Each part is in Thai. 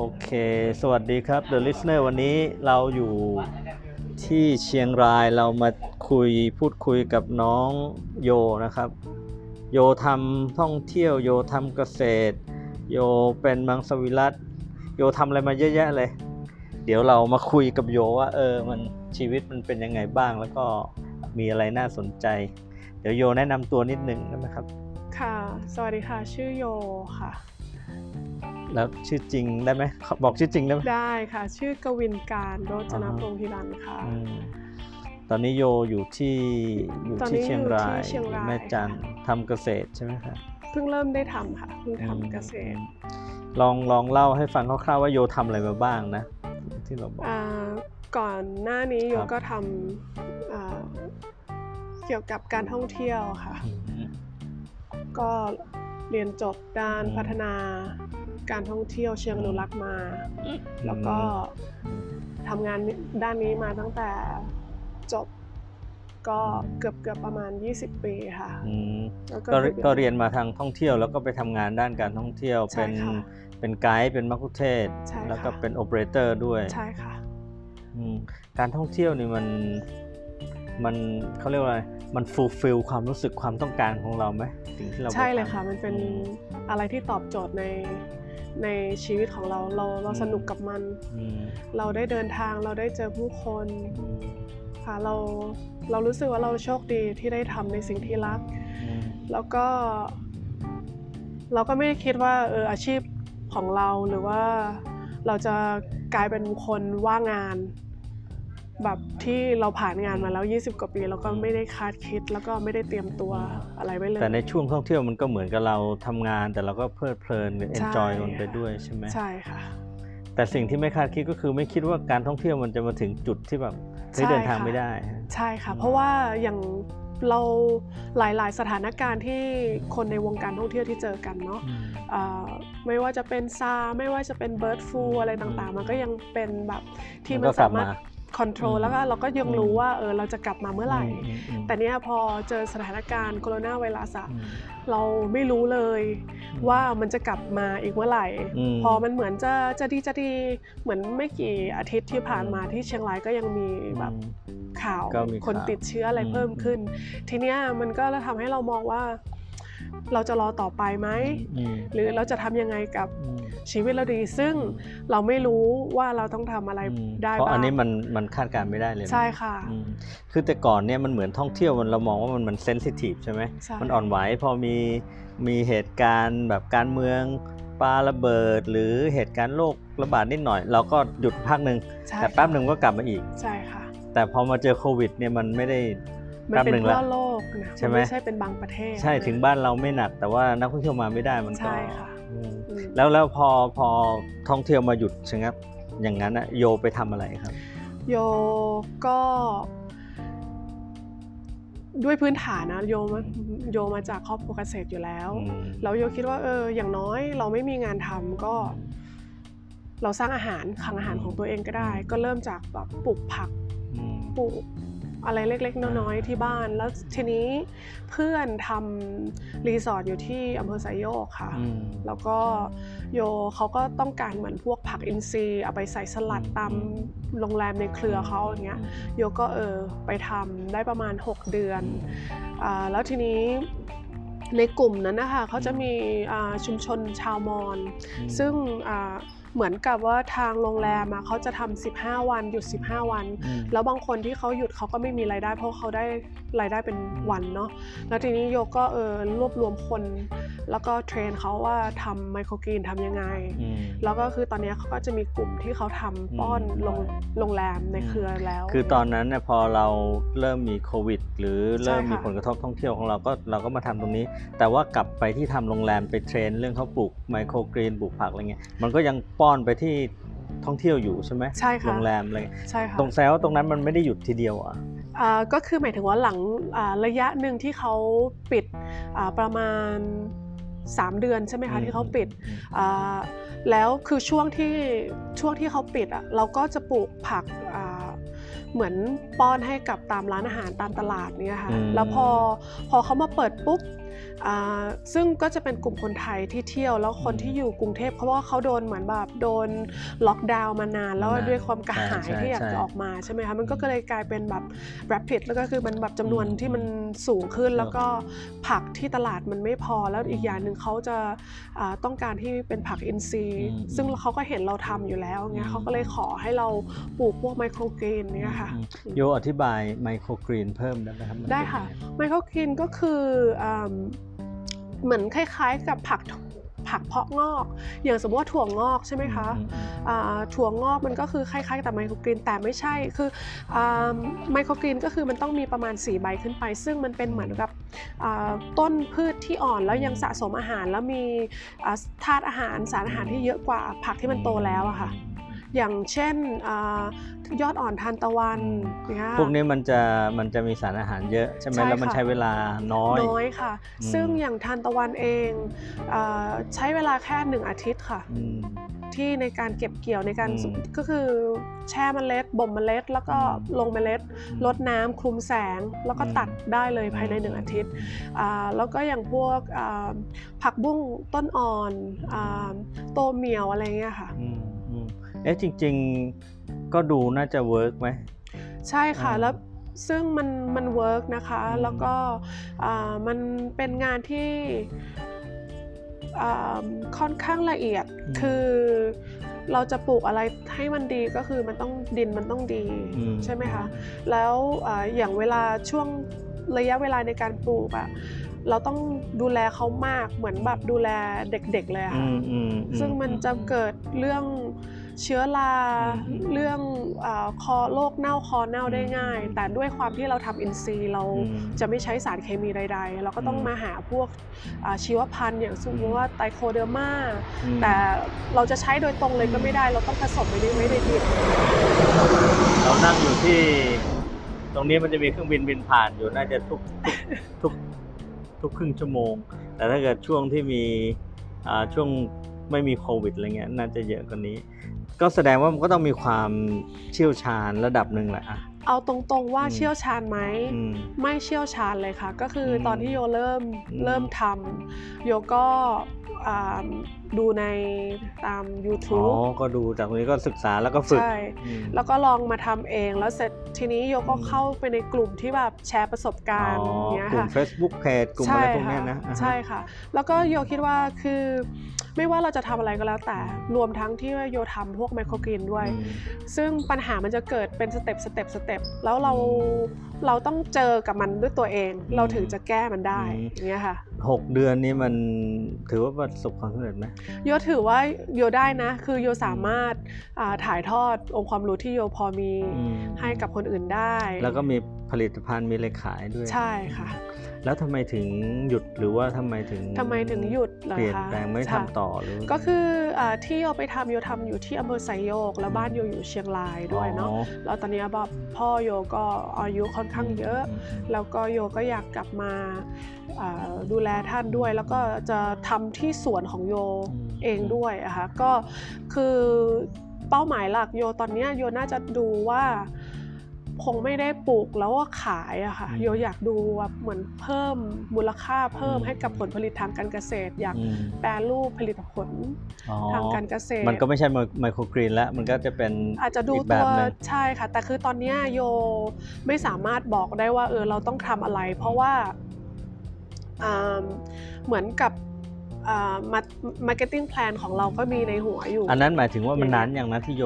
โอเค สวัสดีครับ The Listener วันนี้เราอยู่ที่เชียงรายเรามาคุยพูดคุยกับน้องโยนะครับ โยทำท่องเที่ยวโยทำเกษตร โยเป็นมังสวิรัตโยทำอะไรมาเยอะแยะเลย เดี๋ยวเรามาคุยกับโยว่าเออมันชีวิตมันเป็นยังไงบ้าง แล้วก็มีอะไรน่าสนใจ เดี๋ยวโยแนะนำตัวนิดนึงได้ไหมครับ ค่ะ สวัสดีค่ะ ชื่อโยค่ะ แล้วชื่อจริงได้ไหมขอบอกชื่อจริงได้ไหมได้ค่ะ ชื่อกวินการโรจนอ่าฮะพงศ์พิรันค่ะอืมตอนนี้โยอยู่ที่อยู่ตอนนี้ที่เชียงรายอยู่ที่เชียงรายแม่จันทร์ทำเกษตรใช่ไหมครับเพิ่งเริ่มได้ทำค่ะเพิ่งทำเกษตร ลองลองเล่าให้ฟังคร่าวๆว่าโยทำอะไรมาบ้างนะ ที่เราบอกอ่าก่อนหน้านี้โยครับก็ทำอ่าเกี่ยวกับการท่องเที่ยวค่ะอืมก็เรียนจบด้านอืมพัฒนา การท่องเที่ยวเชิงอนุรักษ์มา แล้วก็ทำงานด้านนี้มาตั้งแต่จบก็เกือบเกือบประมาณ 20 ปีค่ะอืมแล้วก็คือก็เรียนมาทางท่องเที่ยวแล้วก็ไปทำงานด้านการท่องเที่ยวใช่เป็นค่ะเป็นไกด์เป็นมัคคุเทศก์ใช่ค่ะแล้วก็เป็นโอเปอเรเตอร์ด้วยใช่ค่ะอืมการท่องเที่ยวนี่มันมันเขาเรียกว่าอะไรมันฟูลฟิลความรู้สึกความต้องการของเราไหมสิ่งที่เราไปใช่เลยทำค่ะ มันเป็นอืมอะไรที่ตอบโจทย์ใน ในชีวิตของเราเราเราอืมสนุกกับมันอืมเราได้เดินทางเราได้เจอผู้คนอืมค่ะเราเรารู้สึกว่าเราโชคดีที่ได้ทำในสิ่งที่รักอืมแล้วก็ เราก็ไม่ได้คิดว่าเอออาชีพของเราหรือว่าเราจะกลายเป็นคนว่างงาน แบบที่เราผ่านงานมาแล้ว 20 กว่าปีเราก็ไม่ได้คาดคิดแล้วก็ไม่ได้เตรียมตัวอะไรไว้เลยแต่ในช่วงท่องเที่ยวมันก็เหมือนกับเราทำงาน แต่เราก็เพลิดเพลินหรือใช่ enjoy มันไปด้วยใช่ไหมใช่ค่ะแต่สิ่งที่ไม่คาดคิดก็คือไม่คิดว่าการท่องเที่ยวมันจะมาถึงจุดที่แบบเฮ้ยใช่เดินทางค่ะไม่ได้ ใช่ค่ะอืมเพราะว่าอย่างเราหลาย ๆ สถานการณ์ที่คนในวงการท่องเที่ยวที่เจอกันเนาะอืมอ่าไม่ว่าจะเป็น SARS ไม่ว่าจะเป็น bird flu อะไรต่าง ๆ มันก็ยังเป็นแบบที่มันมันก็กลับสามารถมา control อืมแล้วก็เราก็ยังอืมรู้ว่าเออเราจะกลับมาเมื่อไหร่อืมอืมแต่เนี้ยพอเจอสถานการณ์โคโรนาไวรัสอะอืมเราไม่รู้เลยอืมว่ามันจะกลับมาอีกเมื่อไหร่อืมพอมันเหมือนจะจะดีจะดีเหมือนไม่กี่อาทิตย์ที่ผ่านมาอืมที่เชียงรายก็ยังมีแบบอืมข่าวก็มีคนข่าวติดเชื้ออะไรอืมเพิ่มขึ้น ทีเนี้ยมันก็ทำให้เรามองว่า เราจะรอต่อไปไหมอืมหรือเราจะทำยังไงกับอืมชีวิตเราดี ซึ่งเราไม่รู้ว่าเราต้องทำอะไรอืมได้เพราะบ้างอันนี้มันมันคาดการณ์ไม่ได้เลยนะใช่ค่ะอืมคือแต่ก่อนเนี่ยมันเหมือนท่องเที่ยวมันเรามองว่ามันมันเซนซิทีฟใช่ไหมใช่มันอ่อนไหวพอมีมีเหตุการณ์แบบการเมืองปาระเบิดหรือเหตุการณ์โรคระบาดนิดหน่อย เราก็หยุดพักหนึ่งใช่แต่แป๊บหนึ่งก็กลับมาอีกใช่ค่ะแต่พอมาเจอโควิดเนี่ยมันไม่ได้ มันแป๊บเป็นหนึ่งทั่ละวโลกนะใช่ไหมนไม่ใช่เป็นบางประเทศ ใช่ถึงบ้านเราไม่หนัก แต่ว่านักท่องเที่ยวมาไม่ได้มันก็ใช่ค่ะอืมอืมแล้วแล้วพอพอท่องเที่ยวมาหยุดชะงักอย่างนั้นอะโยไปทำอะไรครับ โยก็ ด้วยพื้นฐานนะโยมาโยมาจากครอบครัวเกษตรอยู่แล้วอืมแล้วโยคิดว่าเออ อย่างน้อยเราไม่มีงานทำก็ เราสร้างอาหารคลังอาหารของตัวเองก็ได้ ก็เริ่มจากแบบปลูกผักอืมปลูก อะไรเล็ก ๆ น้อย ๆ ที่บ้าน แล้วทีนี้เพื่อนทำรีสอร์ทอยู่ที่อำเภอไซโยกค่ะอืมแล้วก็โยเขาก็ต้องการเหมือนพวกผักอินทรีย์เอาไปใส่สลัดอืมตามโรงแรมในเครือเขาอย่างเงี้ยโยก็เออไปทำได้ประมาณ 6 เดือนอ่าแล้วทีนี้ในกลุ่มนั้นนะคะเขาจะมีอ่าชุมชนชาวมอญอืมซึ่งอ่า เหมือนกับว่าทางโรงแรมอะเขาจะทำ15 วันหยุด 15 วันอืมแล้วบางคนที่เขาหยุดเขาก็ไม่มีรายได้ เพราะเขาได้รายได้เป็นวันเนาะแล้วทีนี้โยก็เออรวบรวมคน แล้วก็เทรนเขาว่าทำไมโครกรีนทำยังไงอืมแล้วก็คือตอนนี้เขาก็จะมีกลุ่มที่เขาทำป้อนอืมโรงโรงแรมในเครือแล้ว คือตอนนั้นเนี่ยพอเราเริ่มมีโควิด หรือเริ่มใช่ค่ะมีผลกระทบท่องเที่ยวของเราก็เราก็มาทำตรงนี้ แต่ว่ากลับไปที่ทำโรงแรมไปเทรนเรื่องเขาปลูกไมโครกรีนปลูกผักอะไรเงี้ยมันก็ยังป้อนไปที่ท่องเที่ยวอยู่ใช่ไหมใช่ค่ะโรงแรมอะไรเงี้ยใช่ค่ะตรงแซวาตรงนั้นมันไม่ได้หยุดทีเดียวอะอ่าก็คือหมายถึงว่าหลังอ่าระยะหนึ่งที่เขาปิดอ่าประมาณ 3 เดือนใช่ไหมคะที่เขาปิดอ่าแล้วคือช่วงที่ช่วงที่เขาปิดอะเราก็จะปลูกผักอ่าเหมือนป้อนให้กับตามร้านอาหารตามตลาดเนี่ยค่ะอืมแล้วพอพอเขามาเปิดปุ๊บอ่า ซึ่งก็จะเป็นกลุ่มคนไทยที่เที่ยวแล้วคนที่อยู่กรุงเทพเพราะว่าเขาโดนเหมือนแบบโดนล็อกดาวน์มานาน แล้วมานานด้วยความกระหายใช่ที่อยากใช่จะออกมาใช่ไหมคะมันก็เลยกลายเป็นแบบ rapid แล้วก็คือมันแบบจำนวนอืมที่มันสูงขึ้นครับแล้วก็ผักที่ตลาดมันไม่พอแล้วอีกอย่างหนึ่งเขาจะอ่าต้องการที่เป็นผักอินทรีย์อืมซึ่งเขาก็เห็นเราทำอยู่แล้วเงี้อืยมเขาก็เลยขอให้เราปลูกพวกไมโครกรีนเนี่ยค่ะอืมโยอธิบายไมโครกรีนเพิ่มได้ไหมครับมันได้เป็นค่ะยังงไมโครกรีนก็คืออ่า เหมือนคล้ายๆ กับผักผักเพาะงอก อย่างสมมติว่าถั่วงอกใช่ไหมคะอืมอืมอ่าถั่วงอกมันก็คือคล้ายๆกับไมโครกรีนแต่ไม่ใช่คืออาไมโครกรีนก็คือมันต้องมีประมาณ 4 ใบขึ้นไป ซึ่งมันเป็นเหมือนกับอ่าต้นพืชที่อ่อนแล้วยังสะสมอาหารแล้วมีอ่าธาตุอาหารสารอาหารที่เยอะกว่าผักที่มันโตแล้วอะค่ะ อย่างเช่นอายอดอ่อนทานตะวันเนี่ยพวกนี้มันจะมันจะมีสารอาหารเยอะใช่ไหมใช่แล้วมันค่ะใช้เวลาน้อยน้อยค่ะอืมซึ่งอย่างทานตะวันเองอาใช้เวลาแค่หนึ่งอาทิตย์ค่ะอืมที่ในการเก็บเกี่ยวในการอืมก็คือแช่เมล็ดบ่มเมล็ด แล้วก็อืมลงเมล็ดลดน้ำคลุมแสง แล้วก็อืมตัดได้เลยภายในหนึ่งอาทิตย์อ่าแล้วก็อย่างพวกอ่าผักบุ้งต้นอ่อนอ่าโตเหมี่ยวอะไรเงี้ยค่ะอืมอืม เอ๊ะจริง ๆ ก็ดูน่าจะ work ไหม ใช่ค่ะอ่าแล้วซึ่งมันมัน work นะคะอืมแล้วก็อ่ามันเป็นงานที่อ่าค่อนข้างละเอียด คือเราจะปลูกอะไรให้มันดีก็คือมันต้องดินมันต้องดีอืมใช่ไหมคะ แล้วอ่าอย่างเวลาช่วงระยะเวลาในการปลูกอะเราต้องดูแลเขามากเหมือนแบบดูแลเด็กๆเลยอะอืค่ะมอืมอืซึ่งมันจะเกิดเรื่อง เชื้อราอืมเรื่องอ่าคอโรคเน่าคอเน่าได้ง่ายอืมแต่ด้วยความที่เราทำอินทรีย์เราอืมจะไม่ใช้สารเคมีใด ๆ เราก็ต้องอืมมาหาพวกอ่าชีวภัณฑ์อย่างสมมติว่าไตรโคเดอร์มาอืมแต่เราจะใช้โดยตรงเลยก็ไม่ได้ เราต้องผสมไว้ในไว้ในดินเรานั่งอยู่ที่ตรงนี้มันจะมีเครื่องบินบินผ่านอยู่น่าจะทุกทุกทุกทุกครึ่งชั่วโมง แต่ถ้าเกิดช่วงที่มีอ่าช่วงไม่มีโควิดอะไรเงี้ยน่าจะเยอะกว่านี้ ก็แสดงว่ามันก็ต้องมีความเชี่ยวชาญระดับหนึ่งแหละอะ เอาตรงๆว่าอืมเชี่ยวชาญไหมอืม ไม่เชี่ยวชาญเลยค่ะ ก็คืออมตอนที่โยเริ่มอืม เริ่มทำโยก็อ่า ดูในตาม อ๋อ YouTube ก็ดูจากตรงนี้ก็ศึกษาแล้วก็ฝึกใช่ อืม แล้วก็ลองมาทำเองแล้วเสร็จทีนี้โยก็อืม เข้าไปในกลุ่มที่แบบแชร์ประสบการณ์อ๋ออย่างเงี้ยกลุ่ม ค่ะ Facebook Page กลุ่มอะไรพวกเนี้ยนะค่อ่าฮะ ใช่ค่ะ แล้วก็โยคิดว่าคือไม่ว่าเราจะทำอะไรก็แล้วแต่ รวมทั้งที่ว่าโยทำพวก microgreen ด้วยอืมซึ่งปัญหามันจะเกิดเป็น step step step แล้วเราอืม เราต้องเจอกับมันด้วยตัวเองอืมเราถึงจะแก้มันได้อืมอย่างเงี้ยค่ะหกเดือนนี้มันถือว่าประสบความสำเร็จไหมโยถือว่าโยได้นะ คือโยสามารถอ่าถ่ายทอดองค์ความรู้ที่โยพอมีอืมให้กับคนอื่นได้ แล้วก็มีผลิตภัณฑ์มีอะไรขายด้วย ใช่ค่ะ แล้วทำไมถึงหยุดหรือว่าทำไมถึงทำไมถึงหยุดเหรอเปลี่ยนคะแปลงไม่ค่ะทำต่อหรือ ก็คืออาที่โยไปทำโยทำอยู่ที่อำเภอไซโยก แล้วบ้านโยอยู่เชียงรายด้วยเนาะอ๋อแล้วตอนนี้แบบพ่อโยก็อายุค่อนข้างเยอะมแล้วก็โยก็อยากกลับมาอ่าดูแลท่านด้วย แล้วก็จะทำที่สวนของโยอืมเองด้วยอะค่ะก็คือเป้าหมายหลักโยตอนเนี้ยโยน่าจะดูว่า คงไม่ได้ปลูกแล้วว่าขายอะค่ะอืมโยอยากดูว่าเหมือนเพิ่มมูลค่าเพิ่มอืมให้กับผลผลิตทางการเกษตร อยากอืมแปรรูปผลิตผลอ๋อทางการเกษตร มันก็ไม่ใช่microgreen แล้วมันก็จะเป็นอาจจะดูอีกแบตัวบหนึ่งใช่ค่ะ แต่คือตอนเนี้ยโยไม่สามารถบอกได้ว่าเออเราต้องทำอะไร เพราะว่าอ่าเหมือนกับ marketing plan ของเราก็มีในหัวอยู่ อันนั้นหมายถึงว่ามันอย่างนานอย่างนะที่โย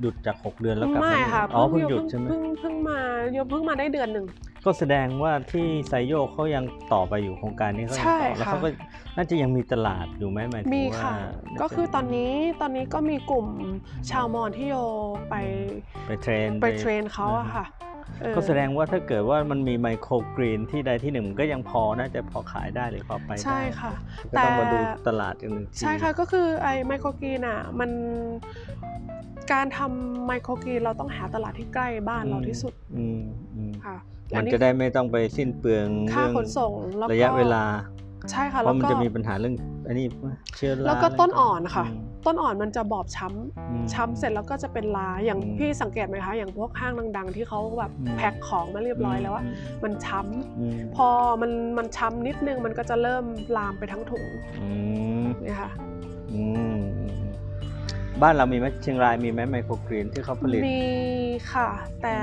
หยุดจาก 6 เดือนแล้วกลับไม่มาค่ะอ๋อเพิ่งหยุดใช่ไหมเพิ่งเพิ่งมาโยเพิ่งมาได้เดือนหนึ่งก็แสดงว่าที่ไทรโยคเขายังต่อไปอยู่โครงการนี้เขายังใช่ต่อแล้วค่ะเขาก็น่าจะยังมีตลาดอยู่ไหมหมายถึงมีว่าค่ะน่าจะก็คือตอนนี้ตอนนี้ก็มีกลุ่มชาวมอญที่โยไปไปเทรนไปเทรนเขาอะค่ะเออ ก็แสดงว่าถ้าเกิดว่ามันมีไมโครกรีนที่ใดที่หนึ่งมันก็ยังพอน่าจะพอขายได้หรือพอไปได้ใช่ค่ะก็ต้องมาแต่ดูตลาดกันหนึ่งทีใช่ค่ะก็คือไอ้ไมโครกรีนอะมันการทำไมโครกรีนเราต้องหาตลาดที่ใกล้บ้านเราที่สุดอืมอืมค่ะมันจะได้ไม่ต้องไปสิ้นเปลืองค่าเรื่องขนส่งแล้วก็ระยะเวลา ใช่ค่ะเพแล้วราะมันก็จะมีปัญหาเรื่องอันนี้ปะเชื้อราแล้วก็ต้นอ่อนไรค่ะอืมต้นอ่อนมันจะบอบช้อืมำช้ำเสร็จแล้วก็จะเป็นลาอย่างอืม พี่สังเกตไหมคะ อย่างพวกห้างดัง ๆ ที่เขาแบบอืมแพ็คของมาเรียบร้อยแล้วอะมมันช้อืมำพอมันมันช้ำนิดนึงมันก็จะเริ่มลามไปทั้งถุงอืมเนี่ยค่ะ อืมอืมบ้านเรามีไหมเชียงรายมีไหมไมโครกรีนที่เขาผลิต มีค่ะ แต่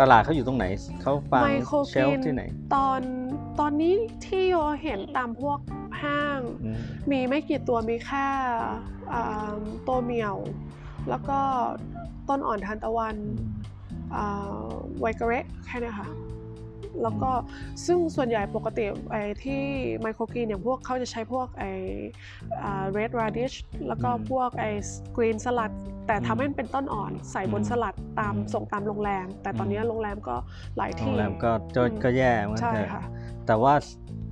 ตลาดเขาอยู่ตรงไหนเขาฟังไมโครเชกรีลนที่ไหน ตอน ตอนนี้ที่โยเห็นตามพวกห้างอืมมีไม่กี่ตัวมีแค่อ่าตัวเหมียว แล้วก็ต้นอ่อนทานตะวันอ่าไวเกเรแค่เนี้ยค่ะ แล้วก็ซึ่งส่วนใหญ่ปกติไอ้ที่ไมโครกรีนอย่างพวกเขาจะใช้พวกไอ้เรดราดิชแล้วก็พวกไอ้กรีนสลัด แต่ทำให้มันเป็นต้นอ่อนใส่บนสลัดตามส่งตามโรงแรม แต่ตอนนี้โรงแรมก็หลายโรงที่แรมก็ก็อืมก็แย่เหมือนใช่กันค่ะแต่ว่า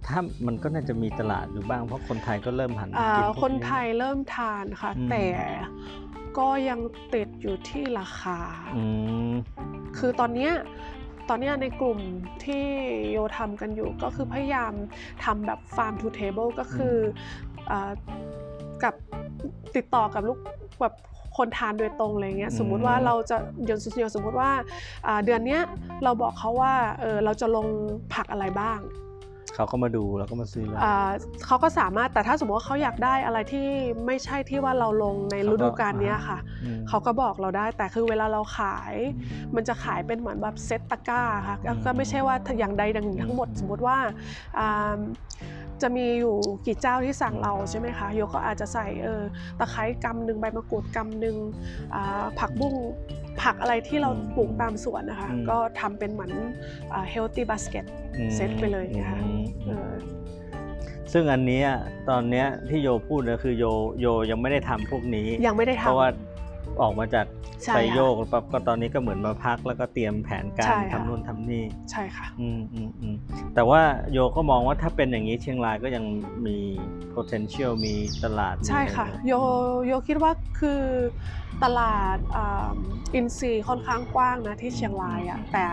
ถ้ามันก็น่าจะมีตลาดอยู่บ้างเพราะคนไทยก็เริ่มหันมาอ่ากินพวกคนไทยเริ่มทานค่ะอืมแต่ก็ยังติดอยู่ที่ราคาอืมคือตอนเนี้ย ตอนเนี้ยในกลุ่มที่โยทำกันอยู่ก็คือพยายามทำแบบ farm to table ก็คืออากับติดต่อกับลูกแบบคนทานโดยตรงอะไรเงี้ยอืมสมมุติว่าเราจะอย่างอย่างสมมุติว่าอ่าเดือนเนี้ยเราบอกเขาว่าเออเราจะลงผักอะไรบ้าง เขาก็มาดูแล้วก็มาซื้อแล้วอ่าเขาก็สามารถแต่ถ้าสมมติว่าเขาอยากได้อะไรที่ไม่ใช่ที่ว่าเราลงในเขาก็ฤดูกาลเนี้ยค่ะอืมเขาก็บอกเราได้แต่คือเวลาเราขายอืมมันจะขายเป็นเหมือนแบบเซตตะกร้าค่ะก็อืมก็ไม่ใช่ว่าอย่างใดอย่างหนึ่งทั้งหมดอืมสมมติว่าอ่า จะมีอยู่กี่เจ้าที่สั่งเราใช่ไหมคะโยก็อาจจะใส่เออตะไคร้กำหนึ่งใบมะกรูดกำหนึ่งอ่าผักบุ้งผักอะไรที่เราปลูกตามสวนนะคะอืมก็ทำเป็นเหมือนอ่า healthy basket อืมเซตไปเลยนะคะอืมเออซึ่งอันเนี้ยตอนเนี้ยที่โยพูดก็คือโยโยยังไม่ได้ทำพวกนี้ยังไม่ได้เพทำราะว่า ออกมาจากใช่ไซโยค่ะกปั๊บก็ตอนนี้ก็เหมือนมาพักแล้วก็เตรียมแผนการใช่ค่ะ ทำนู่นทำนี่ ใช่ค่ะ อืมอืมอืมแต่ว่าโยก็มองว่าถ้าเป็นอย่างนี้เชียงรายก็ยังมี potential มีตลาดมีใช่ค่ะ อไรโยโยคิดว่าคือตลาดอ่าอินซีย์ค่อนข้างกว้างนะที่เชียงรายอะ่ะแต่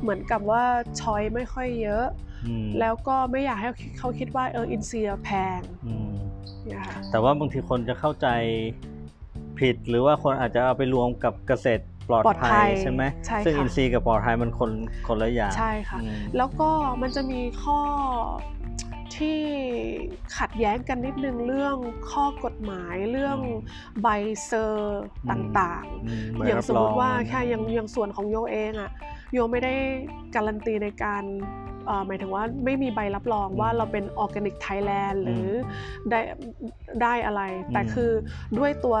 เหมือนกับว่าช้อยไม่ค่อยเยอะ อืมแล้วก็ไม่อยากให้เขาคิดว่าเอออินซีย์แพงอืมเนี่ยค่ะแต่ว่าบางทีคนจะเข้าใจ ผิด หรือว่าคนอาจจะเอาไปรวมกับเกษตรปลอดปลอดภัภัยยใช่ไหมใช่ซึ่งค่ะอินทรีย์กับปลอดภัยมันคนคนละอย่างใช่ค่ะอืมแล้วก็มันจะมีข้อที่ขัดแย้งกันนิดนึงเรื่องข้อกฎหมายเรื่องใบเซอร์ต่างๆอืมอย่างใบรับสมมติว่ารองแค่อย่างอย่างส่วนของโยเองอะโยไม่ได้การันตีในการเอ่อ หมายถึงว่าไม่มีใบรับรองว่าเราเป็น Organic Thailand หรือได้ได้อะไร แต่คือด้วยตัว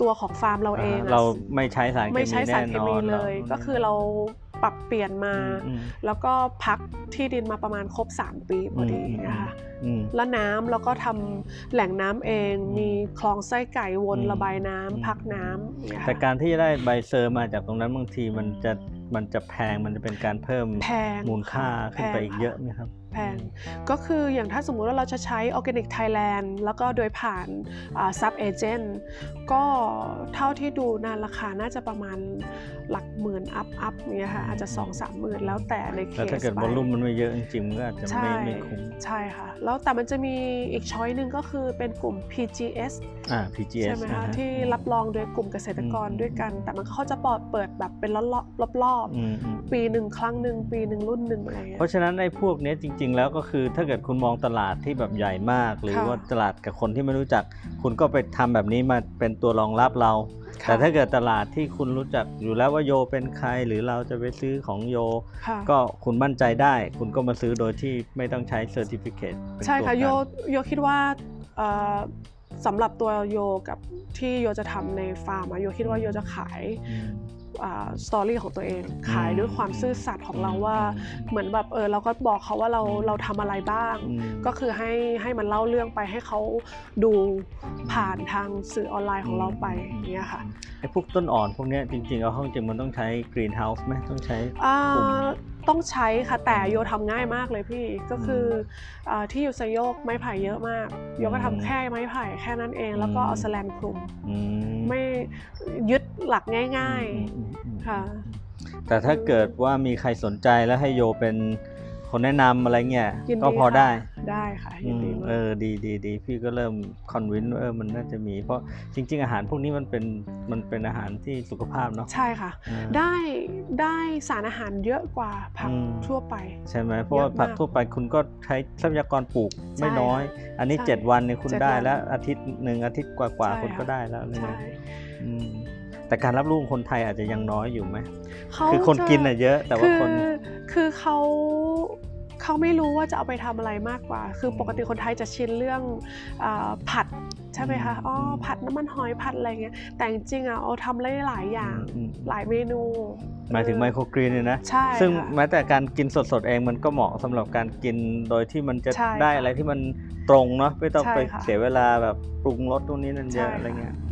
ตัวของฟาร์มเราเองอะเราไม่ใช้สารเคมีไม่ใช้สารเคมีแน่นอนเลย ก็คือเราปรับเปลี่ยนมาอืมแล้วก็พักที่ดินมาประมาณครบ 3 ปีพอดีอืมนะคะอืมแล้วน้ำเราก็ทำแหล่งน้ำเองอืมมีคลองไส้ไก่วนอืมระบายน้ำอืมพักน้ำอย่างเงี้ยแต่ค่ะการที่จะได้ใบ cer มาจากตรงนั้นบางทีมันจะ มันจะแพงมันจะเป็นการเพิ่มแพงมูลค่าขึ้นไปแพงอีกเยอะไหมครับ แพงก็คืออย่างถ้าสมมุติว่าเราจะใช้ Organic Thailand แล้วก็โดยผ่าน sub agent ก็เท่าที่ดูนะราคาน่าจะประมาณหลักหมื่น up up เนี่ยค่ะอาจจะ 2 3 หมื่นแล้วแต่ในเคแล้วถ้าเกิดไป volumeมันไม่เยอะจริงๆมันก็อาจจะใช่ไม่ไม่คุ้มใช่ค่ะ แล้วแต่มันจะมีอีก choice หนึ่งก็คือเป็นกลุ่ม PGS อ่า PGS ใช่ไหมอ่าคะฮะที่รับรองโดยกลุ่มเกษตรกรอืมด้วยกัน แต่มันเขาจะปอดเปิดแบบเป็นรอบๆรอบอืมอืมๆปีหนึ่งครั้งหนึ่งปีหนึ่งรุ่นหนึ่งอะไรอย่างเงี้ยเพราะฉะนั้นไอ้พวกเนี้ยจริงๆแล้วก็คือถ้าเกิดคุณมองตลาดที่แบบใหญ่มาก หรือค่ะว่าตลาดกับคนที่ไม่รู้จัก คุณก็ไปทำแบบนี้มาเป็นตัวรองรับเราค่ะแต่ถ้าเกิดตลาดที่คุณรู้จักอยู่แล้วว่าโยเป็นใคร หรือเราจะไปซื้อของโยค่ะก็คุณมั่นใจได้ คุณก็มาซื้อโดยที่ไม่ต้องใช้เซอร์ติฟิเคตใช่ค่ะโยโยคิดว่าเอ่อสำหรับตัวโยกับที่โยจะทำในฟาร์มอะโยคิดว่าโยจะขาย story ของตัวเอง ขายด้วยความซื่อสัตย์ของเราว่าเหมือนแบบเออเราก็บอกเขาว่าเราเราทำอะไรบ้าง ก็คือให้ให้มันเล่าเรื่องไปให้เขาดูผ่านทางสื่อออนไลน์ของเราไปอย่างเงี้ยค่ะไอ้พวกต้นอ่อนพวกเนี้ยจริงๆเอาเข้าจริงมันต้องใช้ greenhouse ไหมต้องใช้อ่าปุ่มต้องใช้ค่ะแต่โยทำง่ายมากเลยพี่ก็คือออาที่อยู่สยกไม้ไผ่เยอะมากโยก็อืมทำแค่ไม้ไผ่แค่นั้นเอง แล้วก็อืมเอาแสแลนคลุมอืมไม่ยึดหลักง่ายอืมอืมอืมๆค่ะแต่ถ้าเกิดว่ามีใครสนใจแล้วให้โยเป็น คคนแนะนำอะไรเงี้ยยินก็พอค่ะได้ได้ค่ะอืยินมดีมาเอกอดีดีดีพี่ก็เริ่มคอนวินว่าเออมันน่าจะมี เพราะจริง ๆ อาหารพวกนี้มันเป็นมันเป็นอาหารที่สุขภาพเนาะใช่ค่ะอ่าได้ได้สารอาหารเยอะกว่าผักอืม ทั่วไป ใช่ไหมเพราะว่าเยอะมากผักทั่วไปคุณก็ใช้ทรัพยากรปลูกไม่ใช่น้อย อันนี้ ใช่เจ็ดวันเนี่ยคุณเจ็ดได้วันแล้วอาทิตย์หนึ่งอาทิตย์กว่าใช่ๆคุณก็ค่ะ ได้แล้วอะไรใช่ เงี้ยอืม แต่การรับรู้ของคนไทยอาจจะยังน้อยอยู่ไหมเขาคือคนจะกินอะเยอะ แต่ว่าคือคนคือเขาเขาไม่รู้ว่าจะเอาไปทำอะไรมากกว่า คือปกติคนไทยจะชินเรื่องอาผัดใช่ไหมคะ อ๋ออืมผัดน้ำมันหอยผัดอะไรเงี้ย แต่จริงๆอะเอาทำได้หลายอย่างอืมหลายเมนู หมายถึงไมโครกรีนเนี่ยนะ ใช่ ซึ่งค่ะแม้แต่การกินสดๆเองมันก็เหมาะสำหรับการกินโดยที่มันจะใช่ได้ค่ะอะไรที่มันตรงเนาะ ไม่ต้องใช่ไปค่ะเสียเวลาแบบปรุงรสตรงนี้นั่นเยอะใช่ค่ะอะไรเงี้ยอืม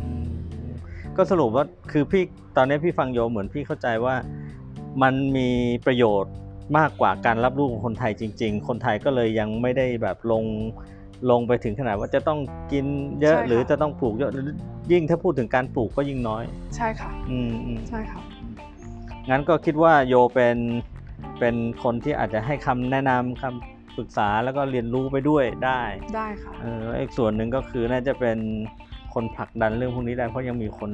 ก็สรุปว่าคือพี่ตอนนี้พี่ฟังโยเหมือนพี่เข้าใจว่ามันมีประโยชน์มากกว่าการรับรู้ของคนไทยจริง ๆ คนไทยก็เลยยังไม่ได้แบบลงลงไปถึงขนาดว่าจะต้องกินเยอะใช่ค่ะหรือจะต้องปลูกเยอะหรือยิ่งถ้าพูดถึงการปลูกก็ยิ่งน้อย ใช่ค่ะอืมอืมใช่ค่ะ งั้นก็คิดว่าโยเป็นเป็นคนที่อาจจะให้คำแนะนำคำปรึกษาแล้วก็เรียนรู้ไปด้วยได้ ได้ค่ะเออแล้วอีกส่วนหนึ่งก็คือน่าจะเป็น คนผลักดันเรื่องพวกนี้ได้เพราะยังมีคน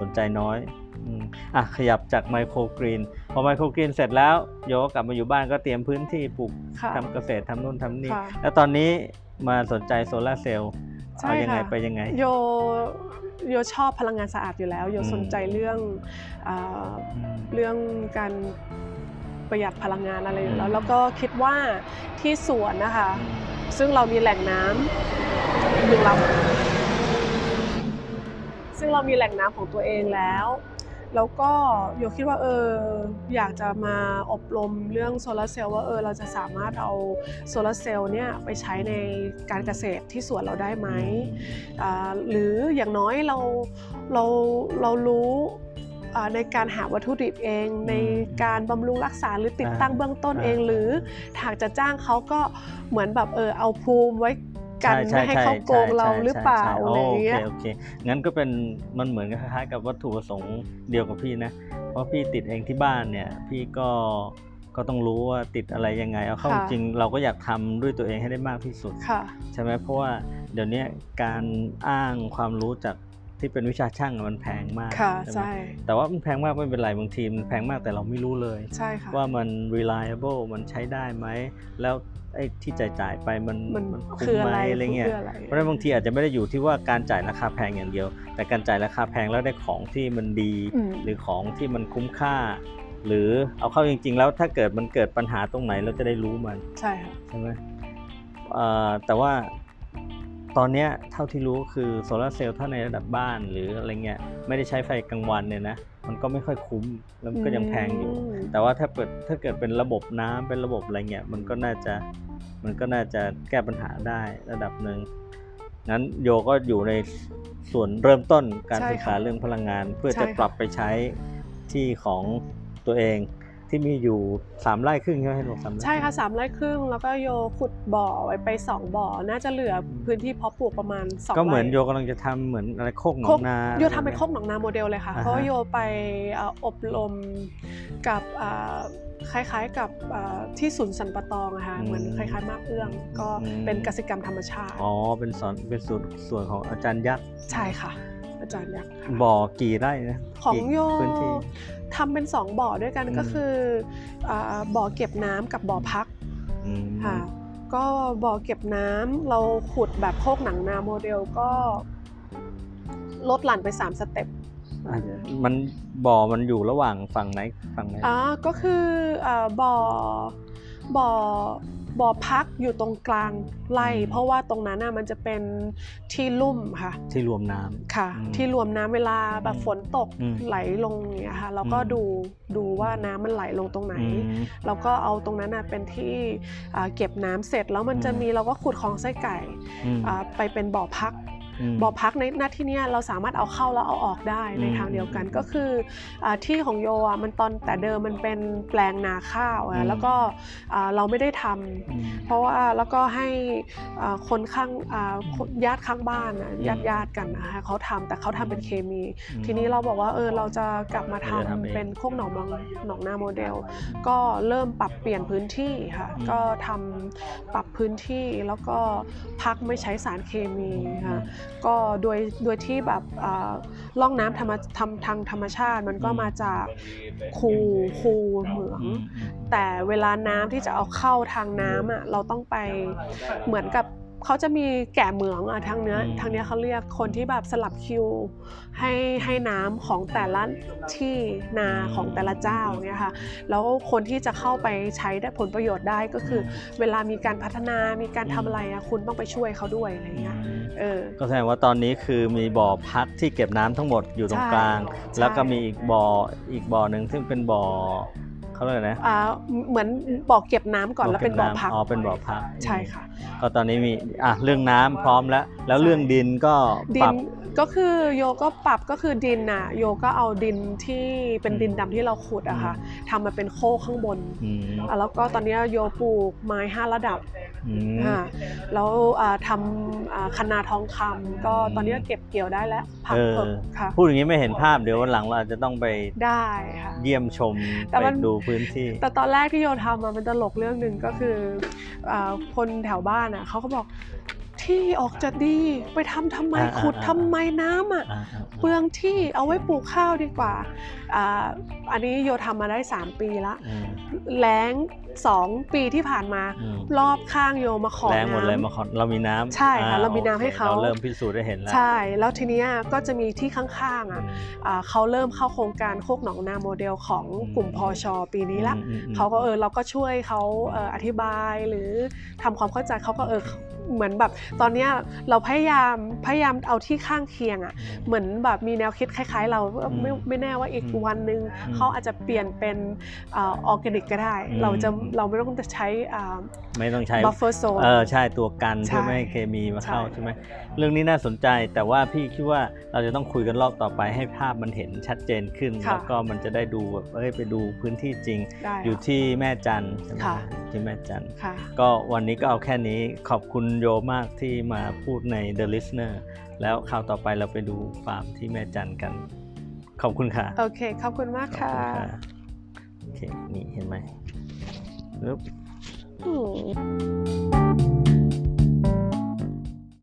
สนใจน้อยอืมอะขยับจากไมโครกรีนพอไมโครกรีนเสร็จแล้วโยก็กลับมาอยู่บ้านก็เตรียมพื้นที่ปลูกค่ะทำเกษตรทำนู่นทำนี่ค่ะแล้วตอนนี้มาสนใจโซลาร์เซลล์ใช่เอายังไงค่ะไปยังไง โยโยชอบพลังงานสะอาดอยู่แล้ว โยอืมสนใจเรื่องอาอืมเรื่องการประหยัดพลังงานอะไรอยู่แล้อืวมแล้วก็คิดว่าที่สวนนะคะ ซึ่งเรามีแหล่งน้ำหนึ่งลำ ซึ่งเรามีแหล่งน้ำของตัวเองแล้ว แล้วก็โยคิดว่าเอออยากจะมาอบรมเรื่องโซลาร์เซลล์ว่าเออเราจะสามารถเอาโซลาร์เซลล์เนี่ยไปใช้ในการเกษตรที่สวนเราได้ไหมอ่าหรืออย่างน้อยเราเราเรารู้อ่าในการหาวัตถุดิบเอง ในการบำรุงรักษาหรือติดตั้งอ่าเบื้องต้นอ่าเอง หรือหากจะจ้างเขาก็เหมือนแบบเออเอาภูมิไว้ กันช่ไม่ให้เขาโกงเราใช่หรือเปล่าใช่อะไรอย่างเงี้ยโอเคโอเคงั้นก็เป็นมันเหมือนกับคล้ายๆกับวัตถุประสงค์เดียวกับพี่นะ เพราะพี่ติดเองที่บ้านเนี่ย พี่ก็ก็ต้องรู้ว่าติดอะไรยังไง เอาเข้าค่ะจริงเราก็อยากทำด้วยตัวเองให้ได้มากที่สุดค่ะใช่ไหมเพราะว่าเดี๋ยวนี้การอ้างความรู้จาก ที่เป็นวิชาช่างอะมันแพงมากค่ะไหมใช่แต่ว่ามันแพงมากไม่เป็นไรบางทีมันแพงมากแต่เราไม่รู้เลยใช่ค่ะว่ามัน reliable มันใช้ได้ไหมแล้วไอ้ที่จ่ายจ่ายๆไปมันมันมันคืคุ้มอไหมอะไรอะไรเงี้ยคืออะไรเพราะฉะนั้นบางทีอาจจะไม่ได้อยู่ที่ว่าการจ่ายราคาแพงอย่างเดียว แต่การจ่ายราคาแพงแล้วได้ของที่มันดีอืมหรือของที่มันคุ้มค่า หรือเอาเข้าจริง ๆ แล้วถ้าเกิดมันเกิดปัญหาตรงไหนเราจะได้รู้มัน ใช่ค่ะใช่ไหมเอ่อแต่ว่า ตอนเนี้ยเท่าที่รู้คือโซลาร์เซลล์ถ้าในระดับบ้านหรืออะไรเงี้ยไม่ได้ใช้ไฟกลางวันเนี่ยนะมันก็ไม่ค่อยคุ้มแล้วมันก็ยังแพงอยู่มแต่ว่าถ้าเกิดถ้าเกิดเป็นระบบน้ำเป็นระบบอะไรเงี้ยมันก็น่าจะมันก็น่าจะแก้ปัญหาได้ระดับหนึ่งงั้นโยก็อยู่ในส่วนเริ่มต้นการใช่ศึกษาค่ะเรื่องพลังงาน เพื่อใช่จะค่ะปรับไปใช้ที่ของตัวเอง ที่มีอยู่สามไร่ครึ่งใช่ไหมให้ลงสามไร่ใช่ค่ะสามไร่ครึ่งแล้วก็โยขุดบ่อไว้ไปสองบ่อ น่าจะเหลือพื้นที่เพาะปลูกประมาณสองก็เหมือนไร่โยกำลังจะทำเหมือนอะไรโคกหนอโคงกนาโยทำเป็นโคกหนองนาโมเดลเลยค่ะอ่าฮะเพราะว่าโยไปเอ่ออบรมกับอ่าคล้ายๆกับอ่าที่ศูนย์สันปะตองอะค่ะเหมือนคล้ายๆ มากเอื้อง ก็เป็นกสิกรรมธรรมชาติอ๋อเป็นสอนเป็นส่วนส่วนของอาจารย์ยักษ์ใช่ค่ะ อาจารย์ยักษ์ค่ะบ่อกี่ไร่นะของกี่โยพื้นที่ทำเป็นสองบ่อด้วยกันอืมก็คืออาบ่อเก็บน้ำกับบ่อพักอืมค่ะก็บ่อเก็บน้ำเราขุดแบบโคกหนังนาโมเดลก็ลดหลั่นไป3สเต็ปอะมันบ่อมันอยู่ระหว่างฝั่งไหนฝั่งไหนอ่าก็คืออ่าบ่อบ่อ บ่อพักอยู่ตรงกลางไร่เพราะว่าตรงนั้นน่ะมันจะเป็นที่ลุ่มค่ะ ที่รวมน้ำ ค่ะ อืมที่รวมน้ำเวลาแบบอืมฝนตกอืมไหลลงอย่างเงี้ยค่ะเราก็อืม ดูดูว่าน้ำมันไหลลงตรงไหน อืม เราก็เอาตรงนั้นน่ะเป็นที่อ่าเก็บน้ำเสร็จแล้วมันจะอืมมีเราก็ขุดคลองไส้ไก่อืม อ่าไปเป็นบ่อพักม บ่อพักในหน้าที่เนี้ยเราสามารถเอาเข้าแล้วเอาออกได้ในอืมทางเดียวกันก็คืออาที่ของโยอะมันตอนแต่เดิมมันเป็นแปลงนาข้าวอือะมแล้วก็อ่าเราไม่ได้ทำอืมเพราะว่าแล้วก็ให้อ่าคนข้างอ่าคนญาติข้างบ้านอะอืมญาติญาติกันนะคะเขาทำแต่เขาทำเป็นเคมีอืมทีนี้เราบอกว่าเออเราจะกลับมาทำเราจะทำเองเป็นโคกหนองบางหนองนาโมเดล ก็เริ่มปรับเปลี่ยนพื้นที่ค่ะอืมก็ทำปรับพื้นที่แล้วก็พักไม่ใช้สารเคมีค่ะก็โดยโดยที่แบบอ่าร่องน้ำธรรมทำทางธรรมชาติมันก็อืมมาจากคูคูเหมืองอืมอืมแต่เวลาน้ำที่จะเอาเข้าทางน้ำอะเราต้องไปเหมือนกับ เขาจะมีแกะเหมืองอะทางเนื้ออืมทางเนี้ยเขาเรียกคนที่แบบสลับคิว ให้ให้น้ำของแต่ละที่นาของแต่ละเจ้าเนี่ยค่ะแล้วคนที่จะเข้าไปใช้ได้ผลประโยชน์ได้ก็คือ เวลามีการพัฒนามีการทำอะไรอะคุณต้องไปช่วยเขาด้วยอะไรเงี้ยเออก็แสดงว่าตอนนี้คือมีบ่อพักที่เก็บน้ำทั้งหมดอยู่ตรงใช่กลางใช่แล้วก็มีอีกบ่ออีกบ่อหนึ่งซึ่งเป็นบ่อ เขาเรียกอะไรนะอ่าเหมือนบ่อเก็บน้ำก่อนแล้วเป็นบ่อพักอ๋อเป็นบ่อพักใช่ค่ะ ก็ตอนนี้มีอะเรื่องน้ำพร้อมแล้ว แล้วเรื่องดินก็ดิปรันบ ก็คือโยก็ปรับก็คือดินน่ะโยก็เอาดินที่เป็นอืมดินดำที่เราขุดอะค่ะทำมาเป็นโคกข้างบนอืมอะแล้วก็ตอนนี้โยปลูกไม้ห้าระดับอืมค่ะแล้วอ่าทำอ่าคะนาทองคำก็ตอนนี้ก็เก็บเกี่ยวได้แล้วผักเออเผือกค่ะพูดอย่างนี้ไม่เห็นภาพเดี๋ยววันหลังเราอาจจะต้องไปได้ค่ะเยี่ยมชมแต่ไปมันดูพื้นที่ แต่ตอนแรกที่โยทำอะมันตลกเรื่องหนึ่งก็คืออาคนแถวบ้านอะเขาก็บอก ที่ออกจะดีไปทำทำไมอ่าอ่าขุดอ่าทำไมน้ำอะอ่าอ่าเปลืองที่เอาไว้ปลูกข้าวดีกว่าอ่าอันนี้โยทำมาได้ 3 ปีละอืมแล้ง2ปีที่ผ่านมาอืมรอบข้างโยมาขอแรงหมดเลยน้ำมาขอเรามีน้ำใช่ค่ะอ่เรามีน้ำโอคให้เขาเราเริ่มพิสูจน์ได้เห็นแล้วใช่ แล้วทีเนี้ยก็จะมีที่ข้างๆอือะมอ่าเขาเริ่มเข้าโครงการโคกหนองนาโมเดลของกลุ่มพอชอปีนี้ละอืมอืมเขาก็เออเราก็ช่วยเขาเอ่ออธิบายหรือทำความเข้าใจเขาก็เออเหมือนแบบตอนเนี้ยเราพยายามพยายามเอาที่ข้างเคียงอะเหมือนแบบมีแนวคิดคล้าย ๆ เราเออไม่อืมไม่แน่ว่าอีกอืมวันหนึ่งอืมเขาอาจจะเปลี่ยนเป็นออร์แกนิกก็ได้อืมเราจะเราไม่ต้องจะใช้อ่าไม่ต้องใช้ buffer zone เออใช่ตัวกันใช่เพื่อไม่ให้เคมีมาเข้าใช่ใช่ไหมเรื่องนี้น่าสนใจแต่ว่าพี่คิดว่าเราจะต้องคุยกันรอบต่อไปให้ภาพมันเห็นชัดเจนขึ้นค่ะแล้วก็มันจะได้ดูแบบเอ้ยไปดูพื้นที่จริงได้อยู่ที่แม่จันทร์ใช่ไหมค่ะอยู่ที่แม่จันทร์ค่ะก็วันนี้ก็เอาแค่นี้ขอบคุณโยมากที่มาพูดใน The Listener แล้วคราวต่อไปเราไปดูฟาร์มที่แม่จันทร์กัน ขอบคุณค่ะ โอเค ขอบคุณมากขอบค่ะคุณค่ะโอเค นี่เห็นไหมปึ๊บอืม